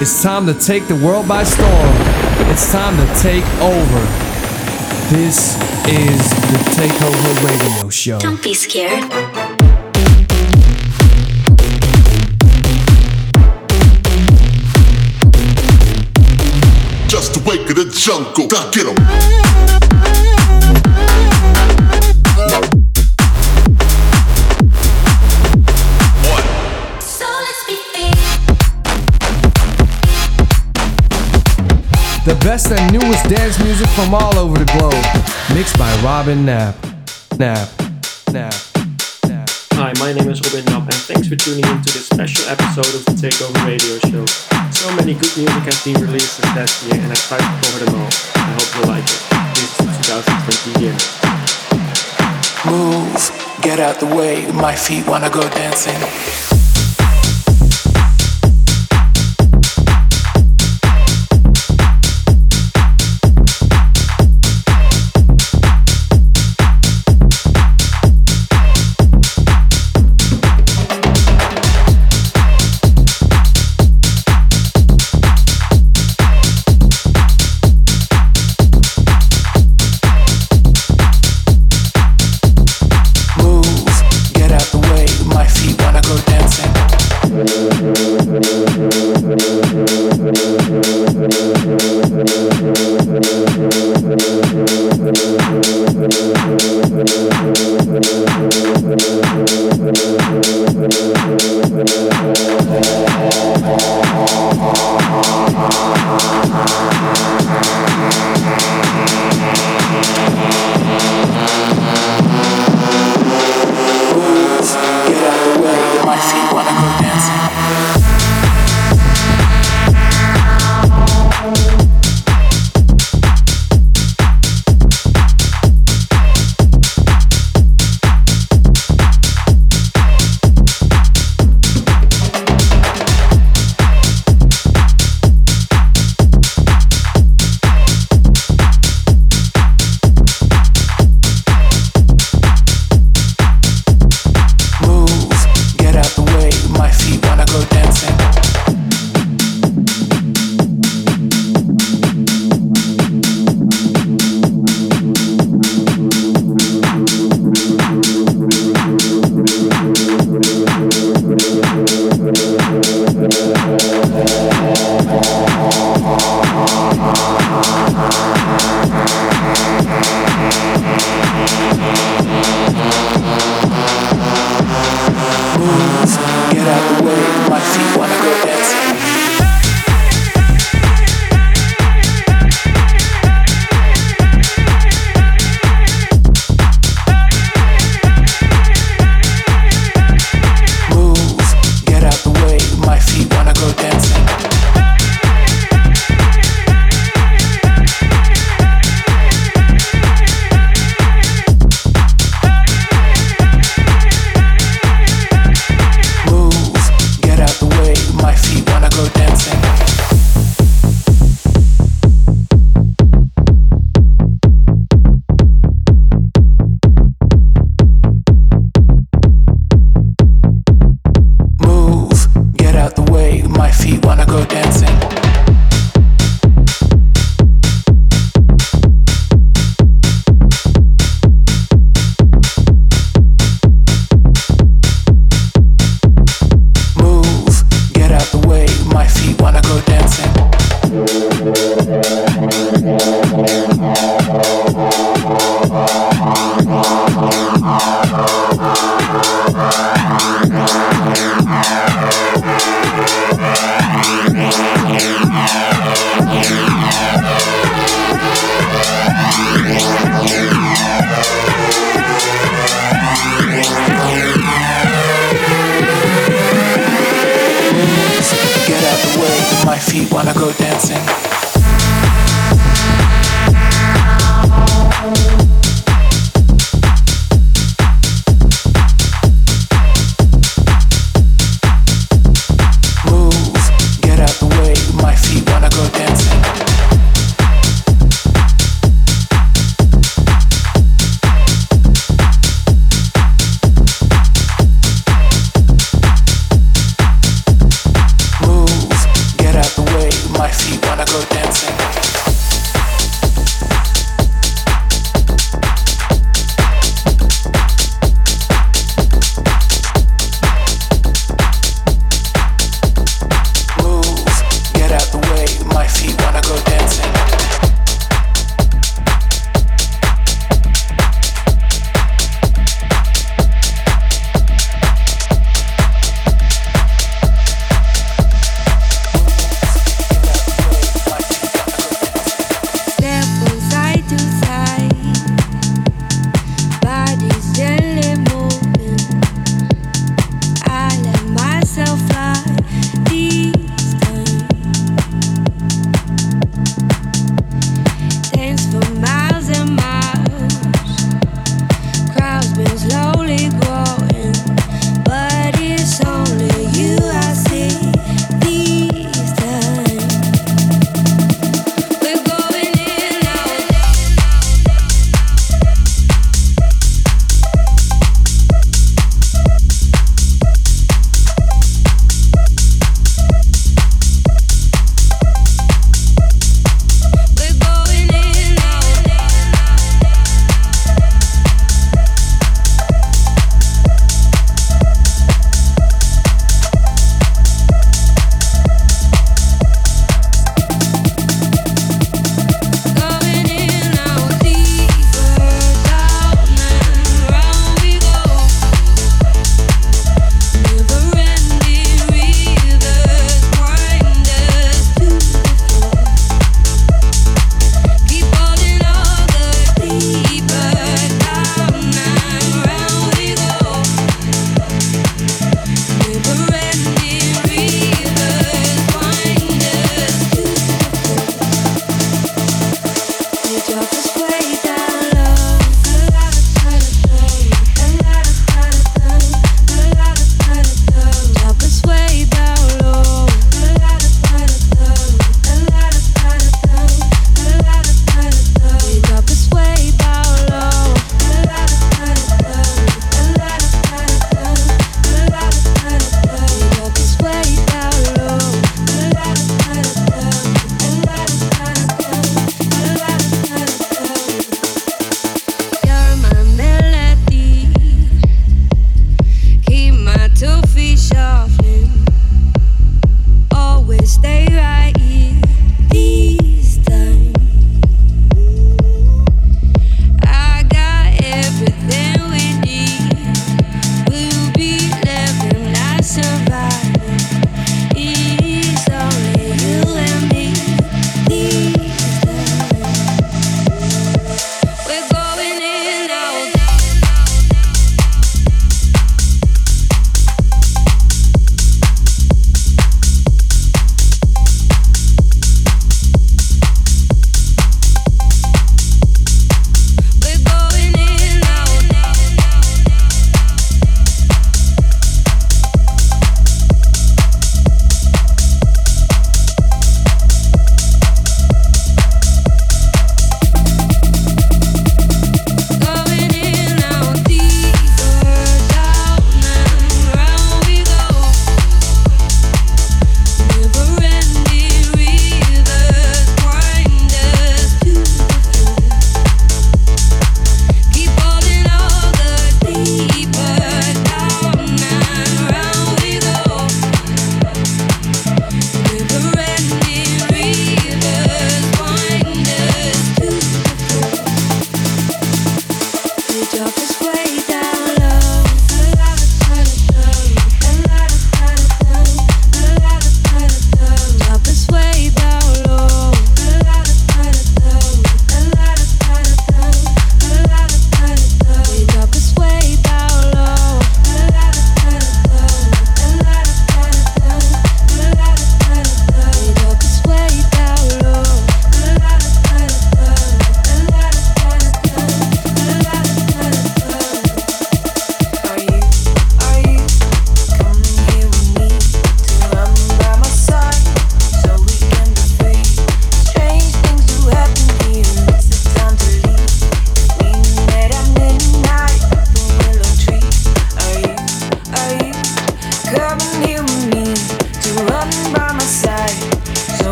It's time to take the world by storm. It's time to take over. This is the Takeover Radio Show. Don't be scared. Just the wake of the jungle. Now get 'em. The best and newest dance music from all over the globe. Mixed by Robin Knapp. Knapp. Knapp. Knapp. Hi, my name is Robin Knapp, and thanks for tuning in to this special episode of the Takeover Radio Show. So many good music has been released this past year, and I tried to cover them all. I hope you like it. This is the 2020 year. Move, get out the way, my feet wanna go dancing. My feet wanna go dancing.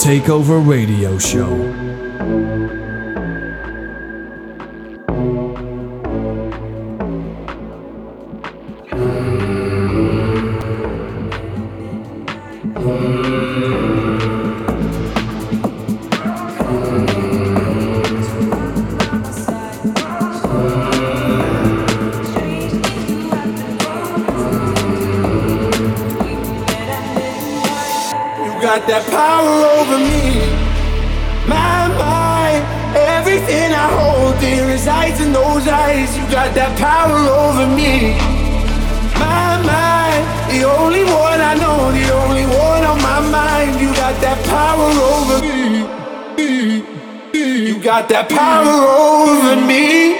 Takeover Radio Show. Got that power over me.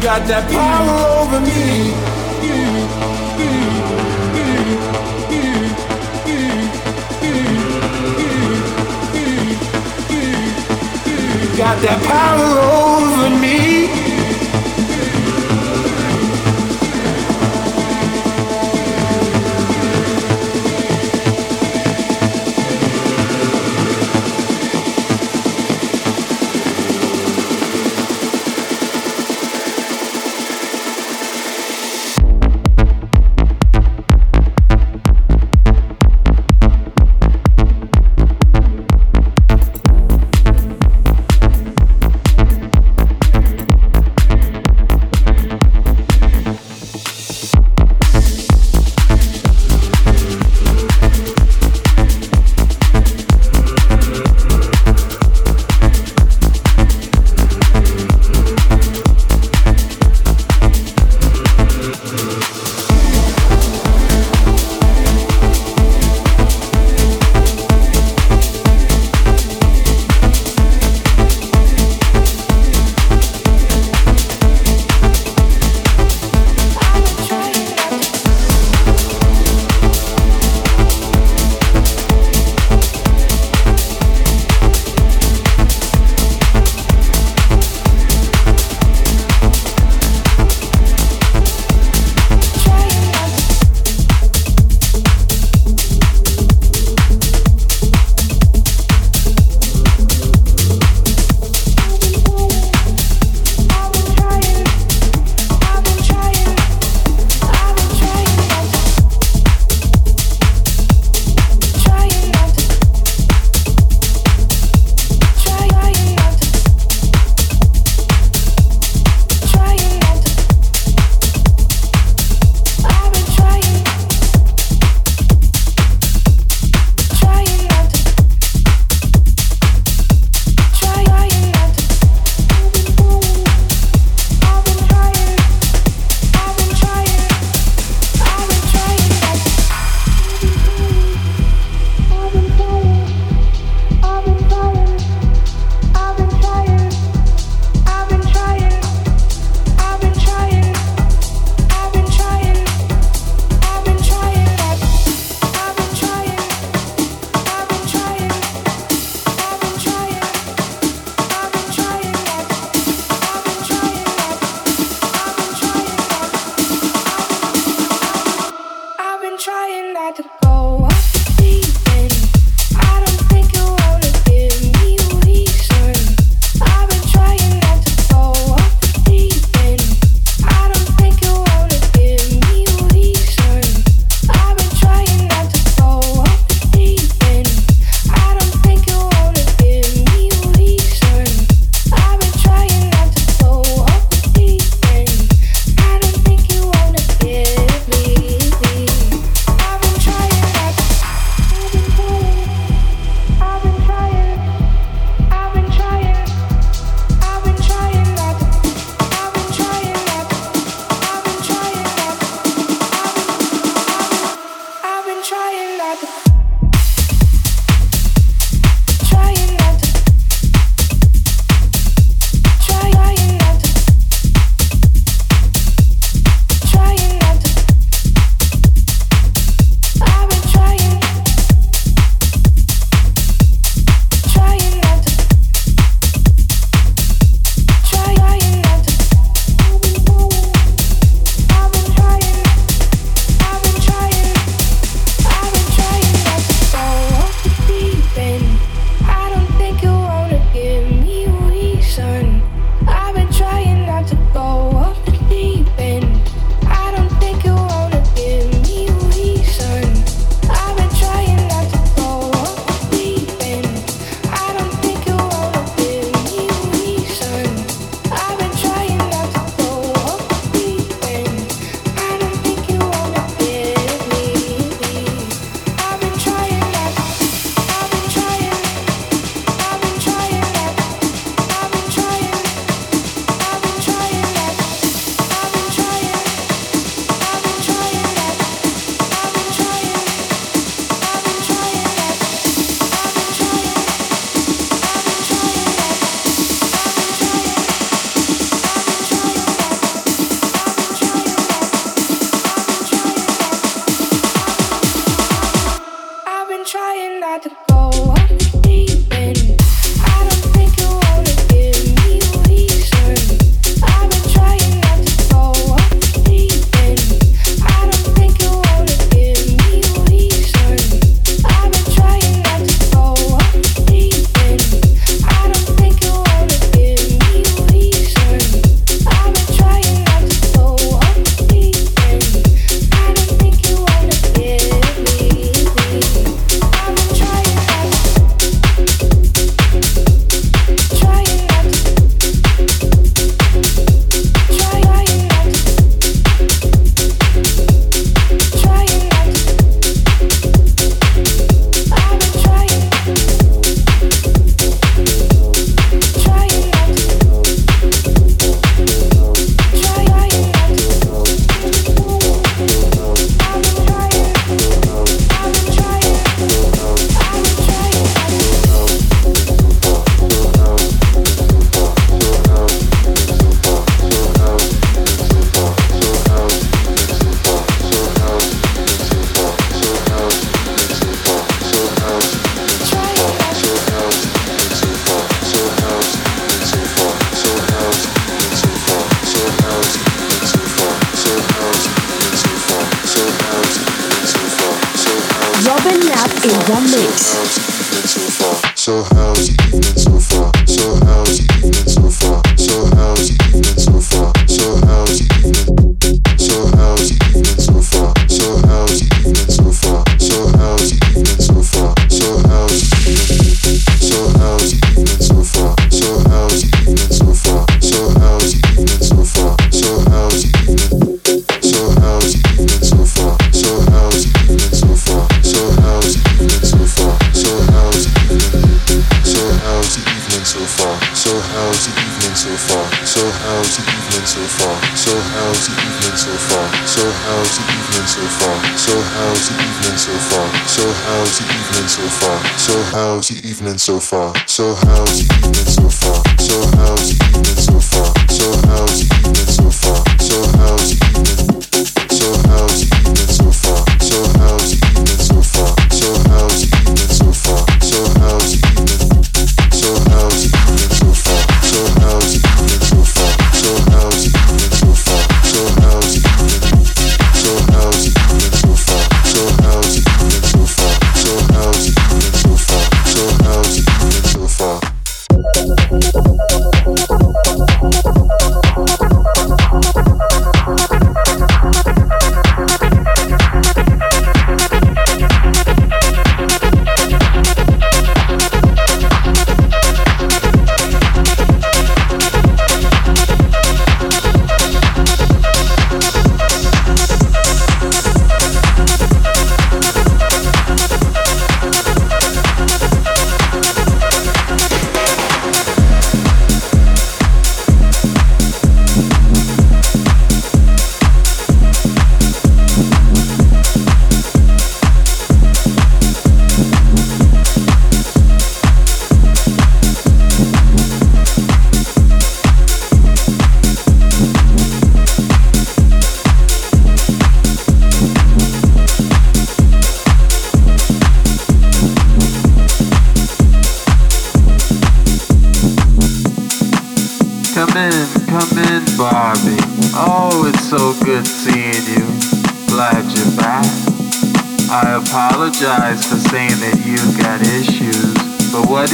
got that power over me. You got that power over me.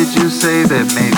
Did you say that made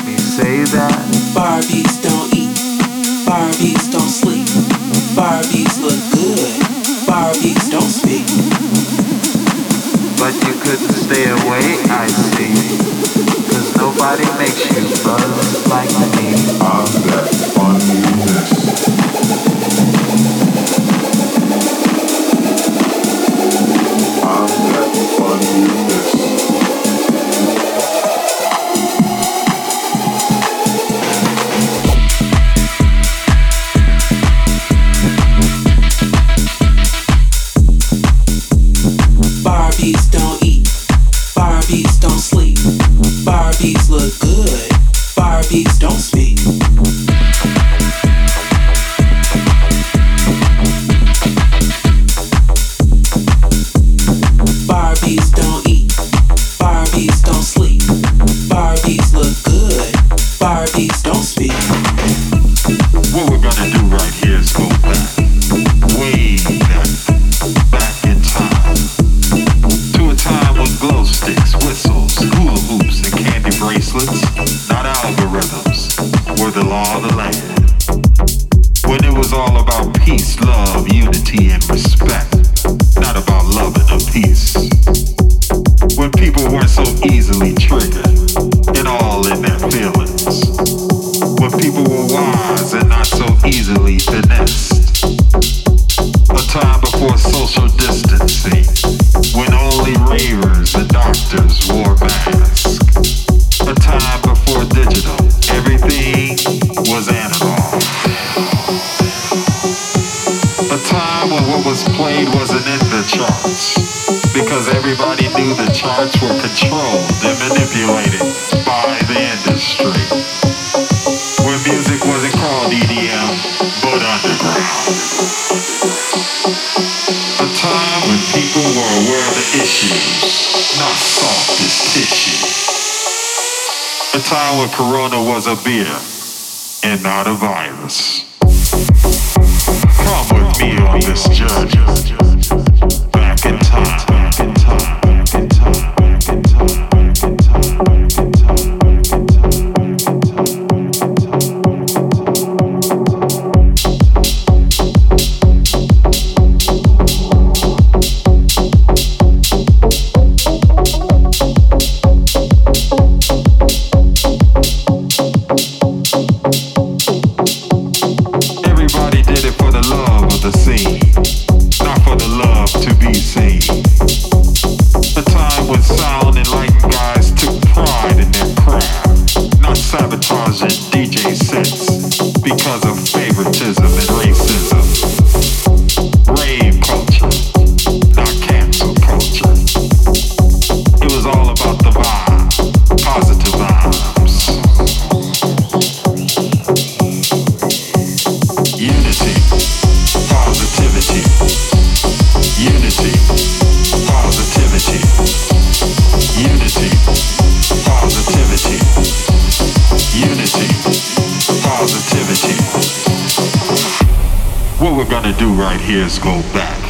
years go back.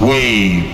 Way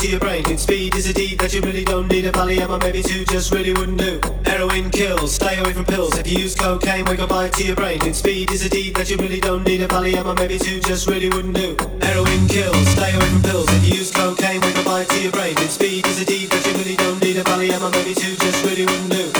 to your brain. And speed is a deed that you really don't need. A Valium or maybe two just really wouldn't do. Heroin kills, stay away from pills. If you use cocaine, wake up bite to your brain. And speed is a deed that you really don't need. A Valium or maybe two just really wouldn't do. Heroin kills, stay away from pills. If you use cocaine, wake up bite to your brain. And speed is a deed that you really don't need. A Valium or maybe two just really wouldn't do.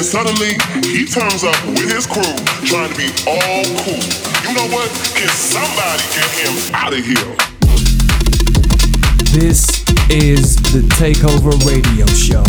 Then suddenly, he turns up with his crew, trying to be all cool. You know what? Can somebody get him out of here? This is the Takeover Radio Show.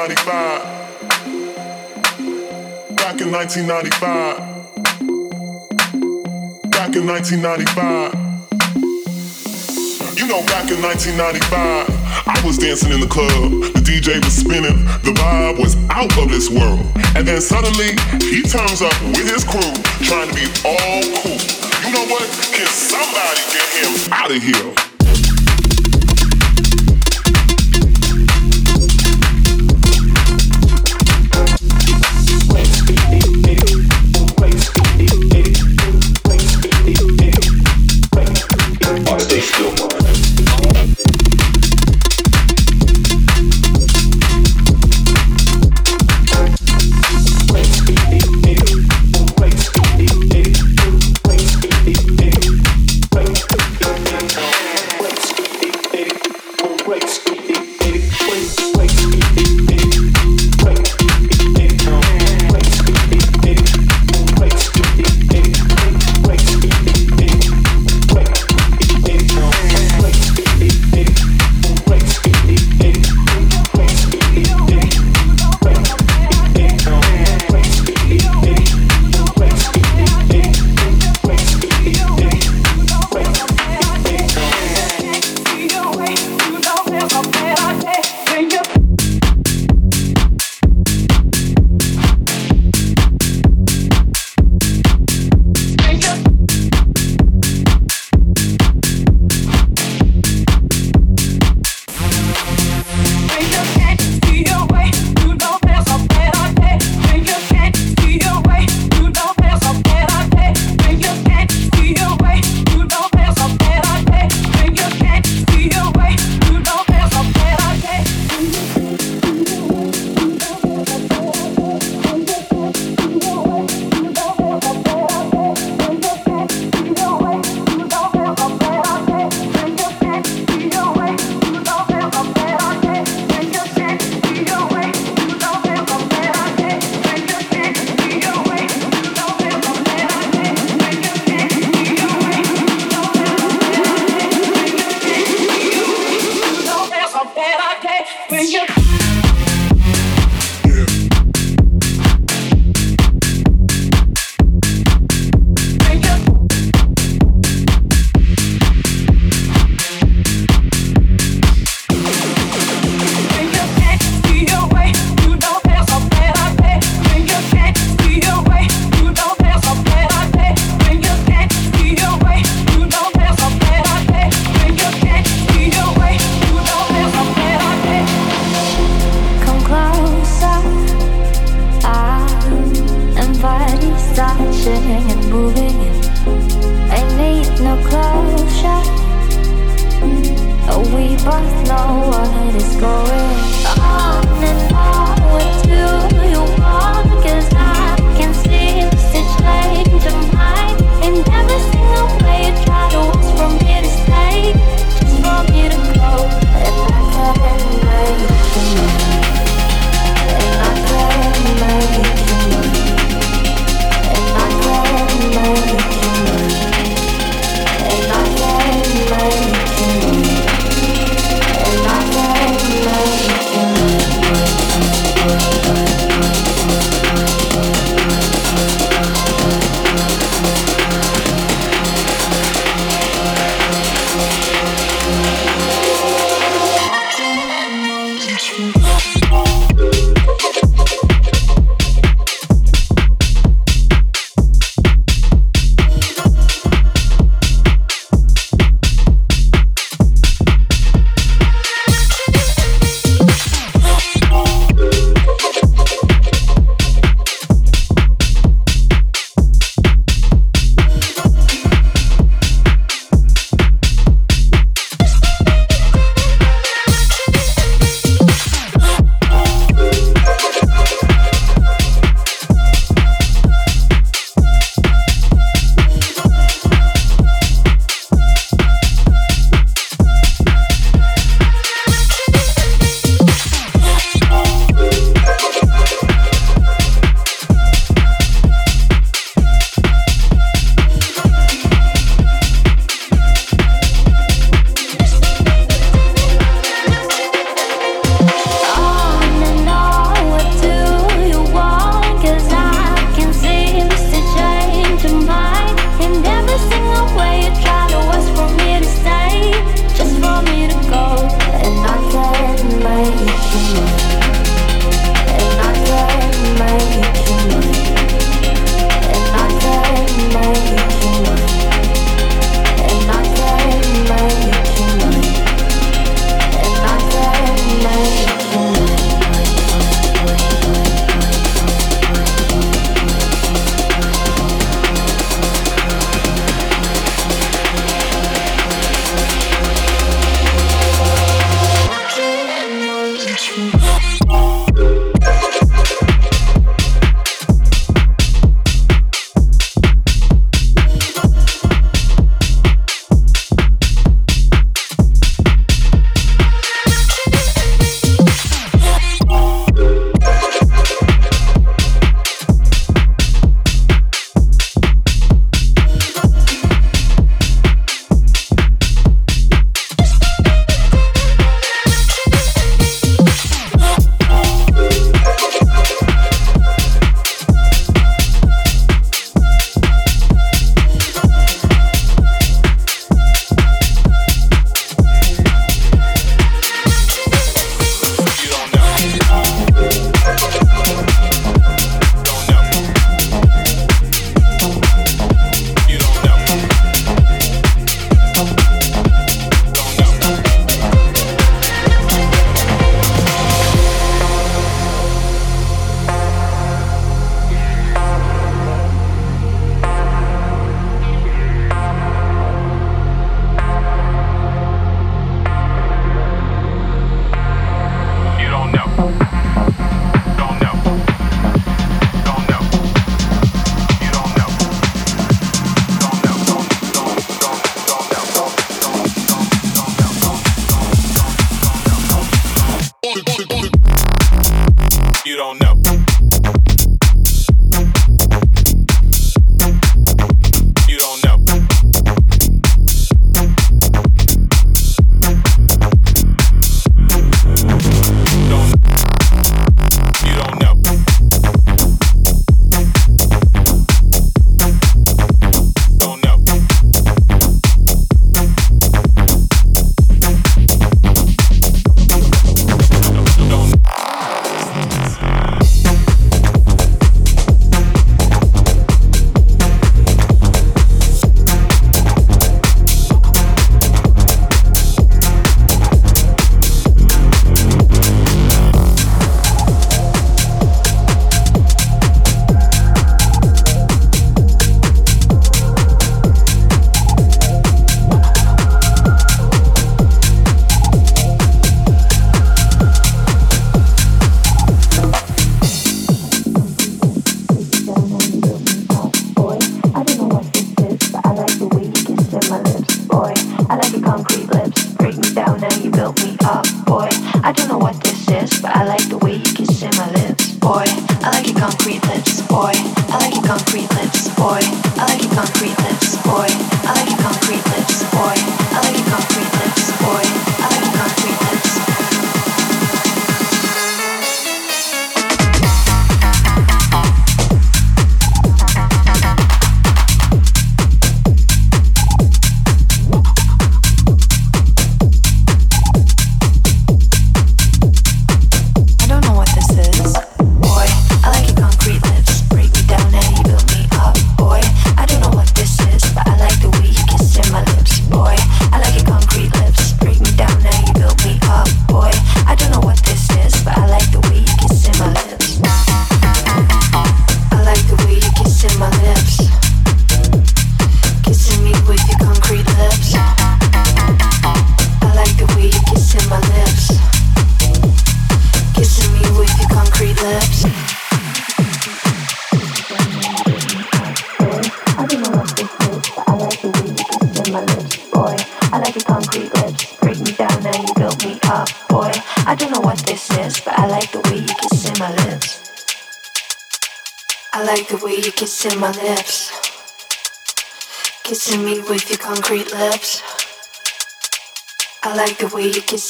1995. Back in 1995. Back in 1995. You know, back in 1995, I was dancing in the club. The DJ was spinning. The vibe was out of this world. And then suddenly, he turns up with his crew, trying to be all cool. You know what? Can somebody get him out of here?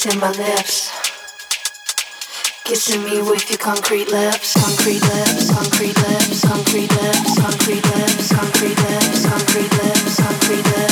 kissing my lips. Kissing me with your concrete lips, concrete lips, concrete lips, concrete lips, concrete lips, concrete lips, concrete lips, concrete lips.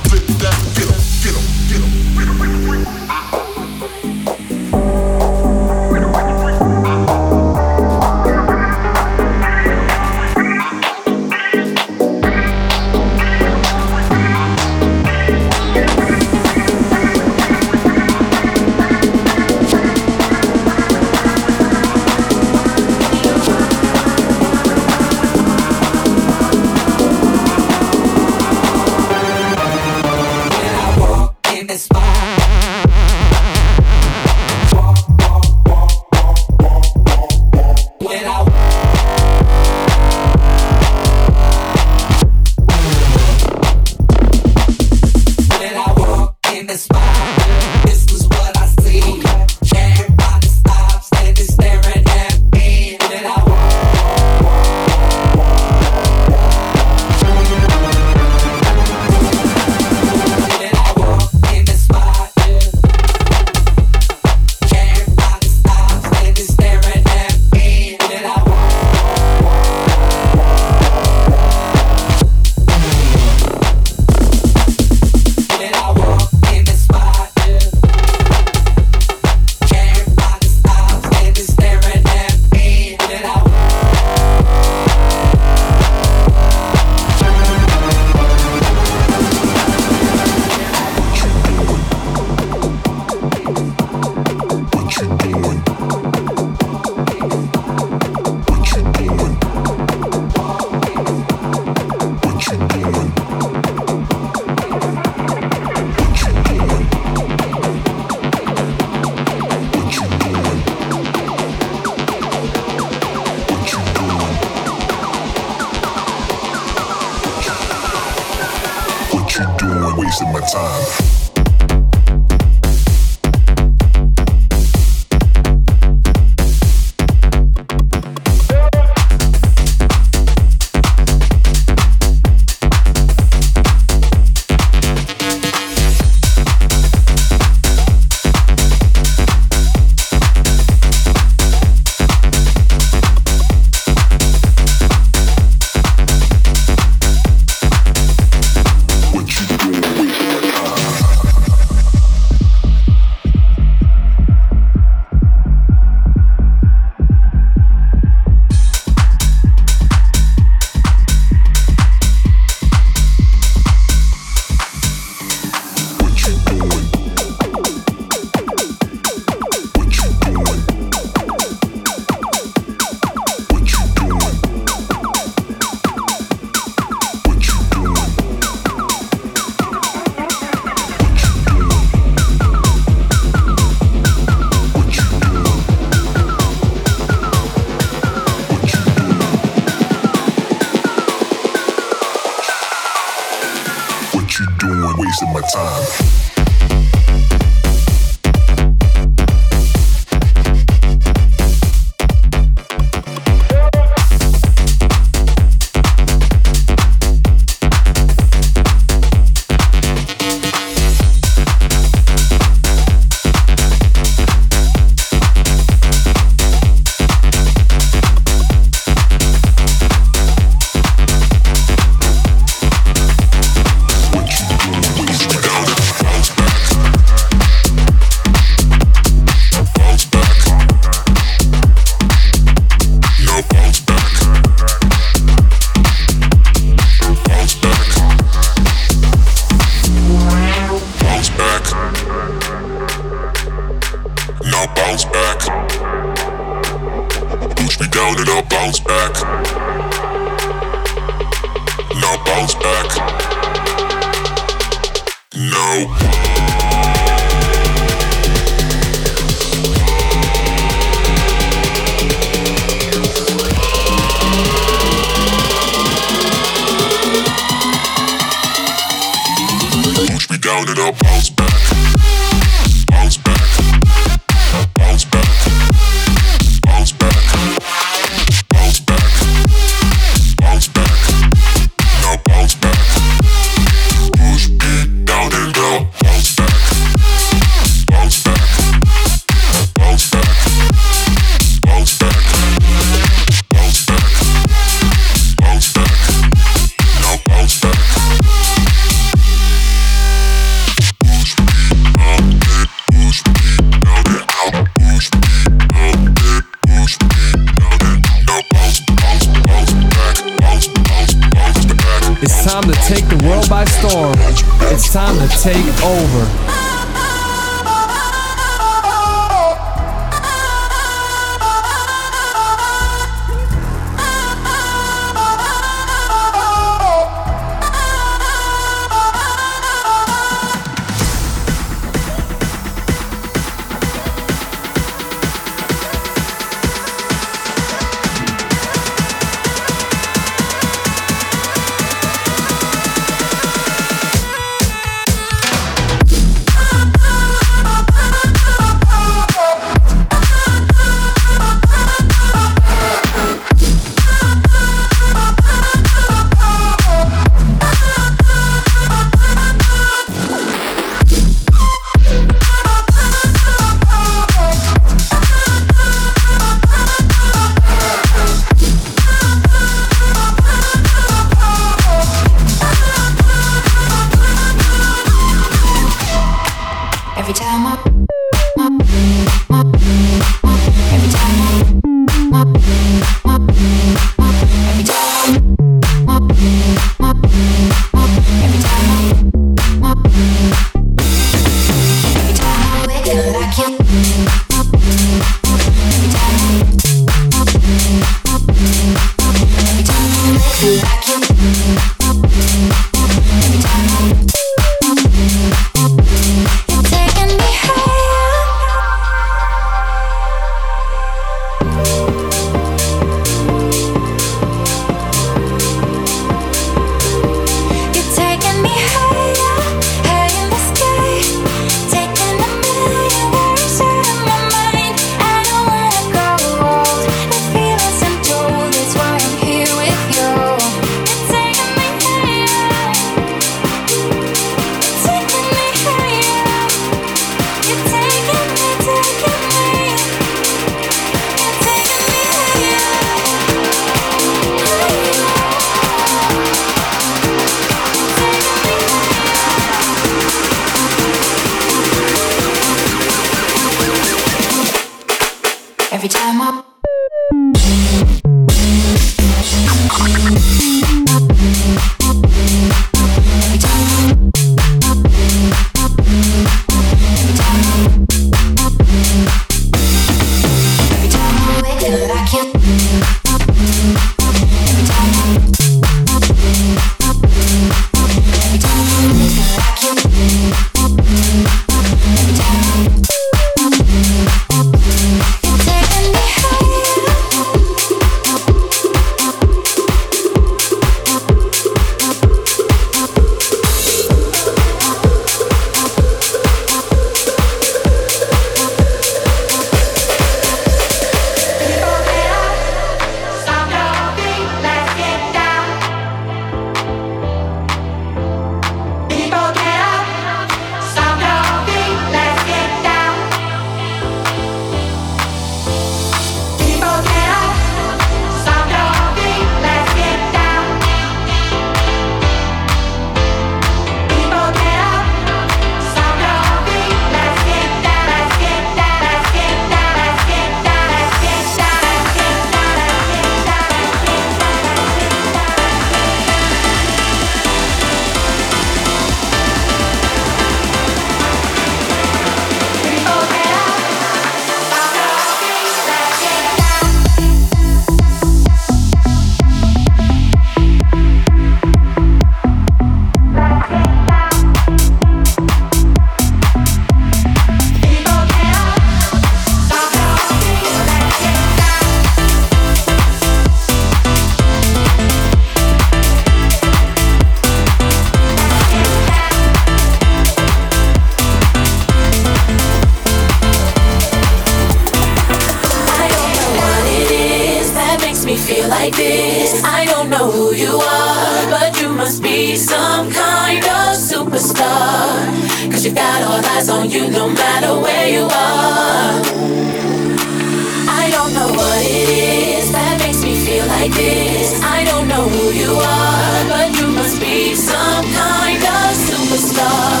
you but you must be some kind of superstar.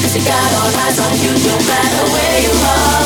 Cause you got all eyes on you no matter where you are.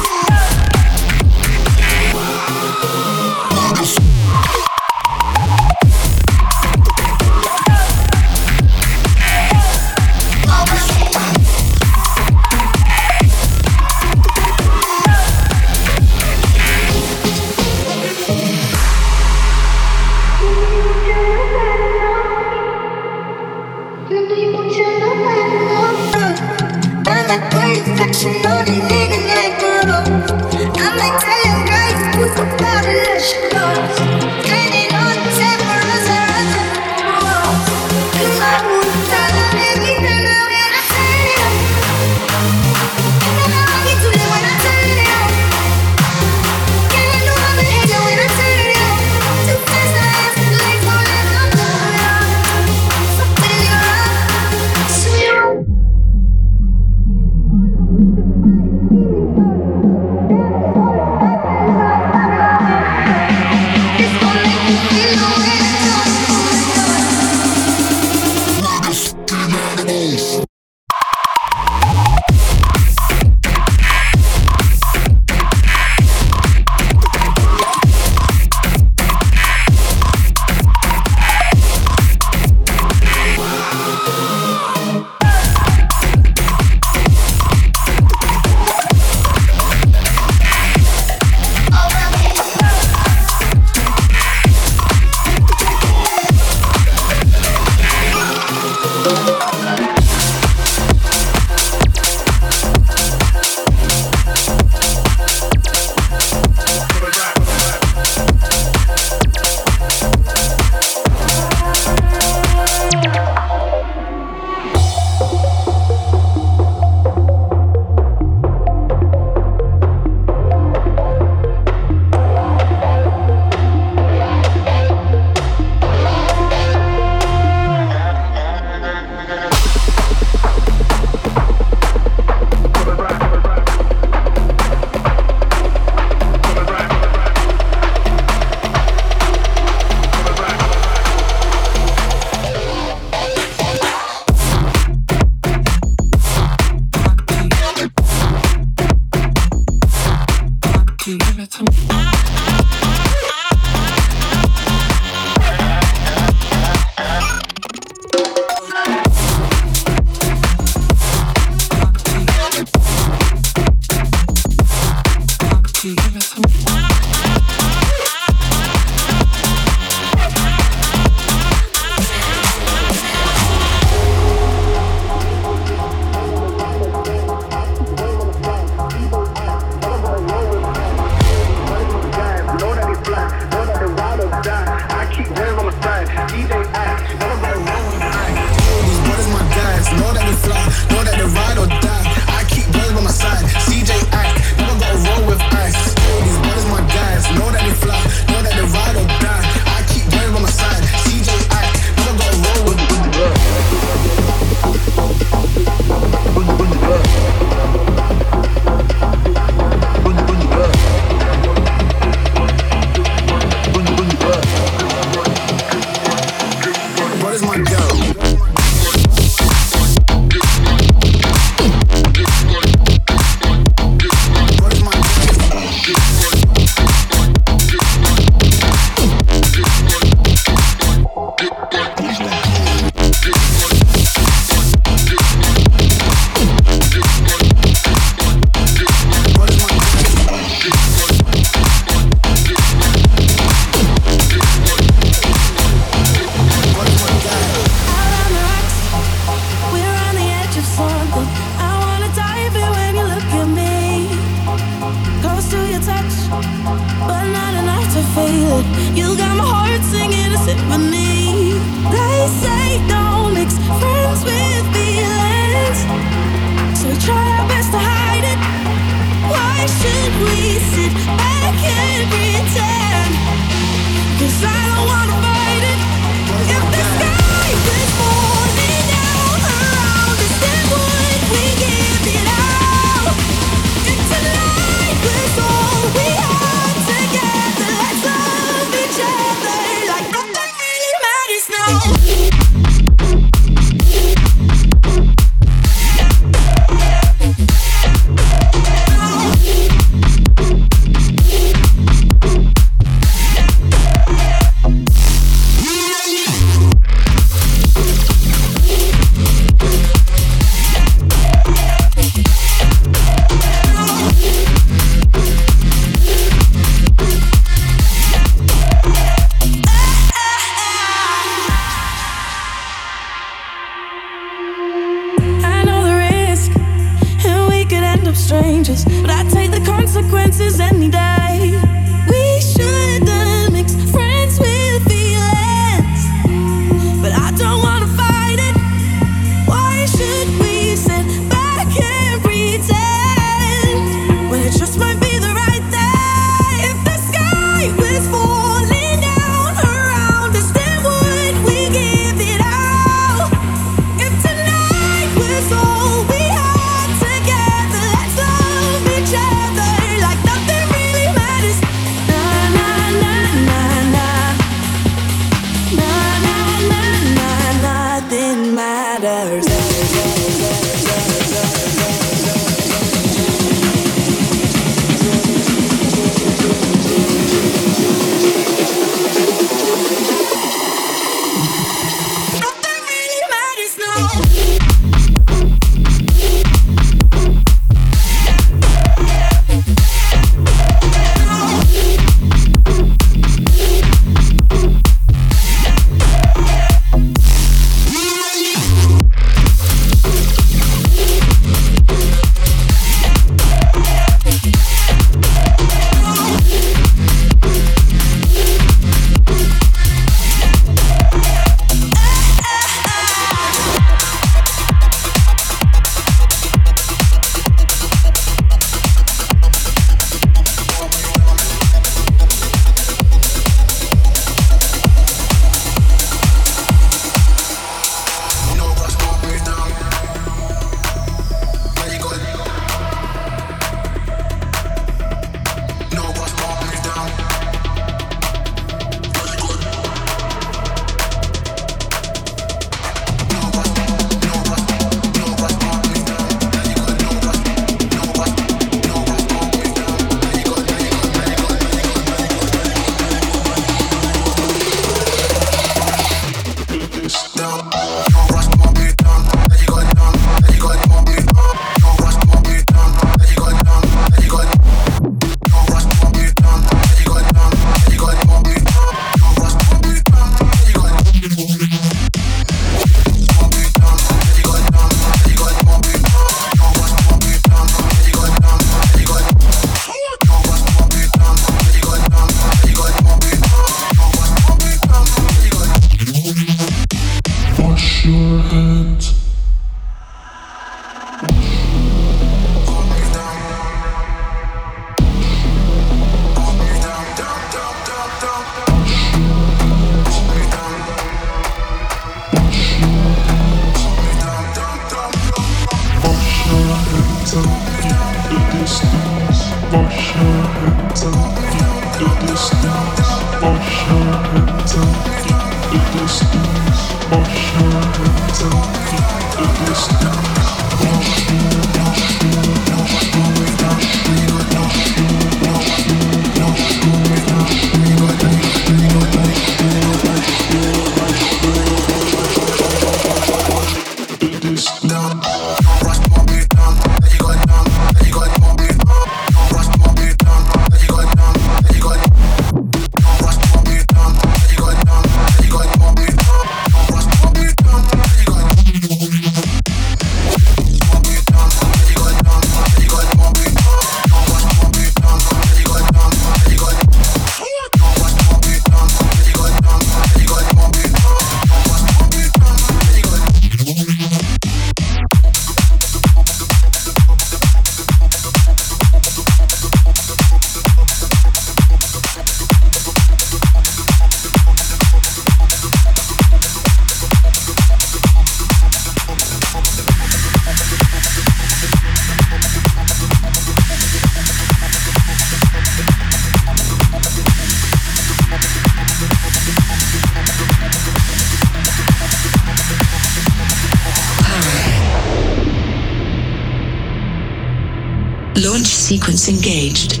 Sequence engaged.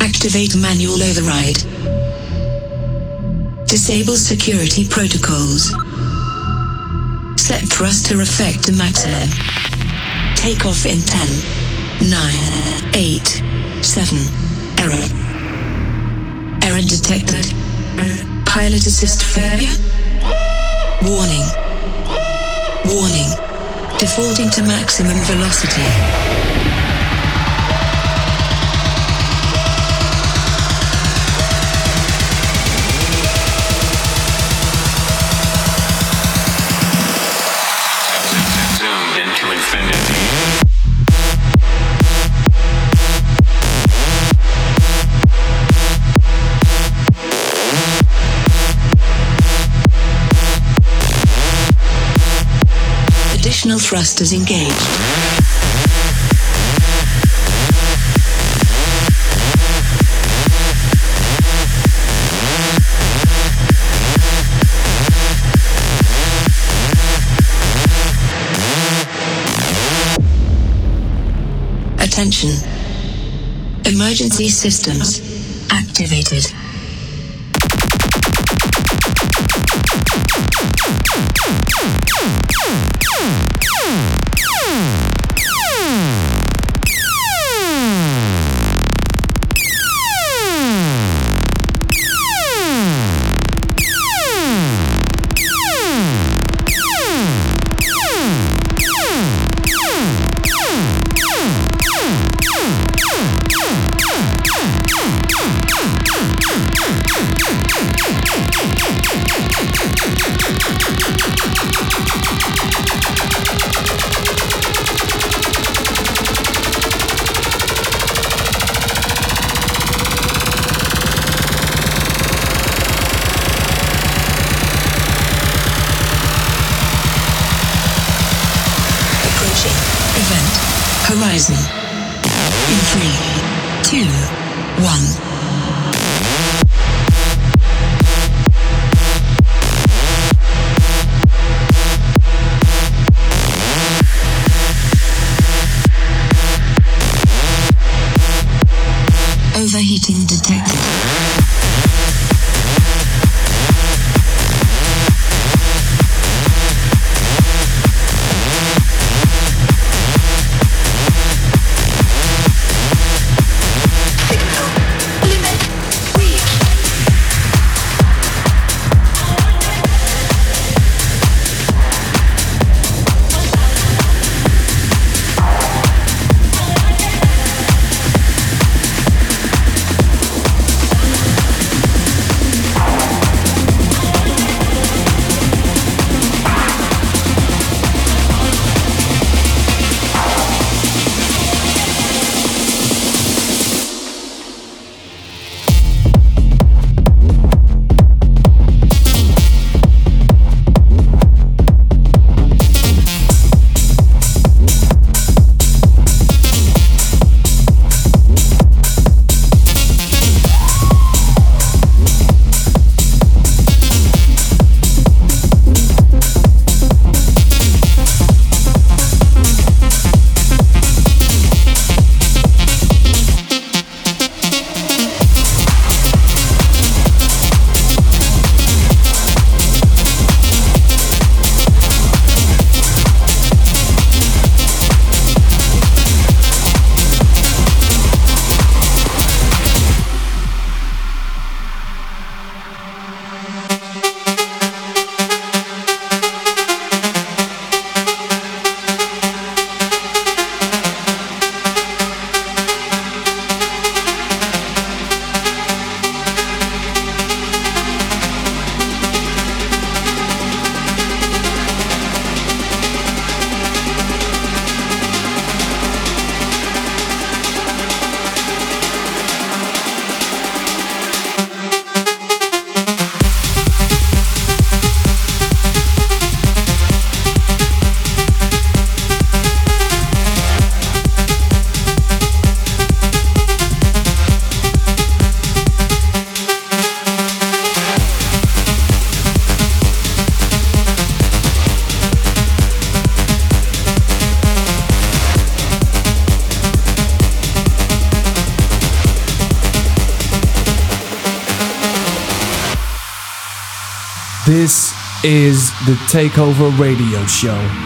Activate manual override. Disable security protocols. Set thruster effect to maximum. Take off in 10, 9, 8, 7. Error. Error detected. Pilot assist failure. Warning. Warning. Defaulting to maximum velocity. Thrusters engaged. Attention. Emergency systems activated. The Takeover Radio Show.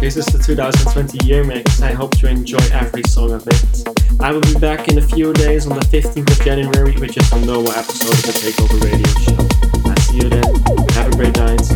This is the 2020 year mix. I hope you enjoy every song of it. I will be back in a few days on the 15th of January with just a normal episode of the Takeover Radio Show. I see you then. Have a great night.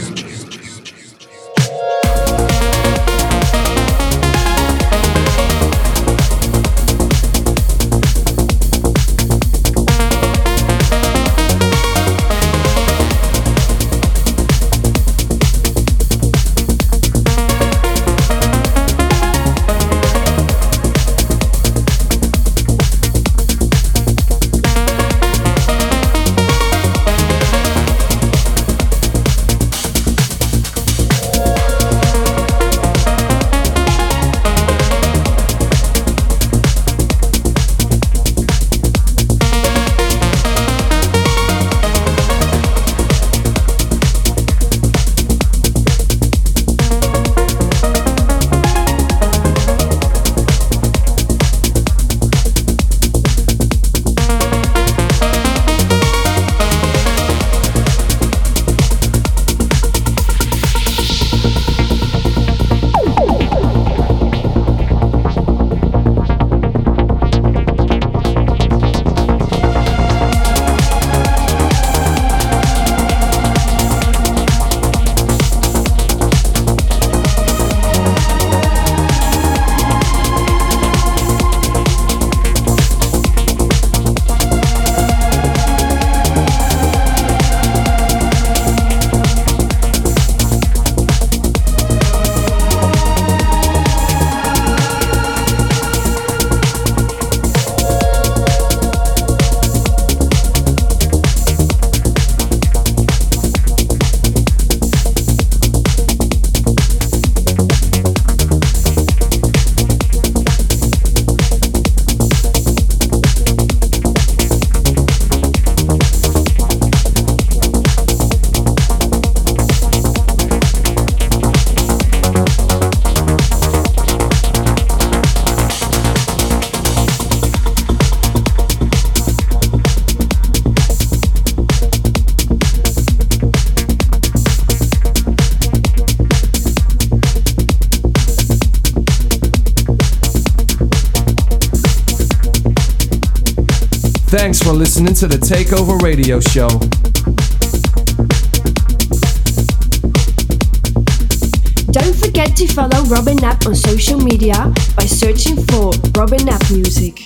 For listening to the Takeover Radio Show. Don't forget to follow Robin Knapp on social media by searching for Robin Knapp Music.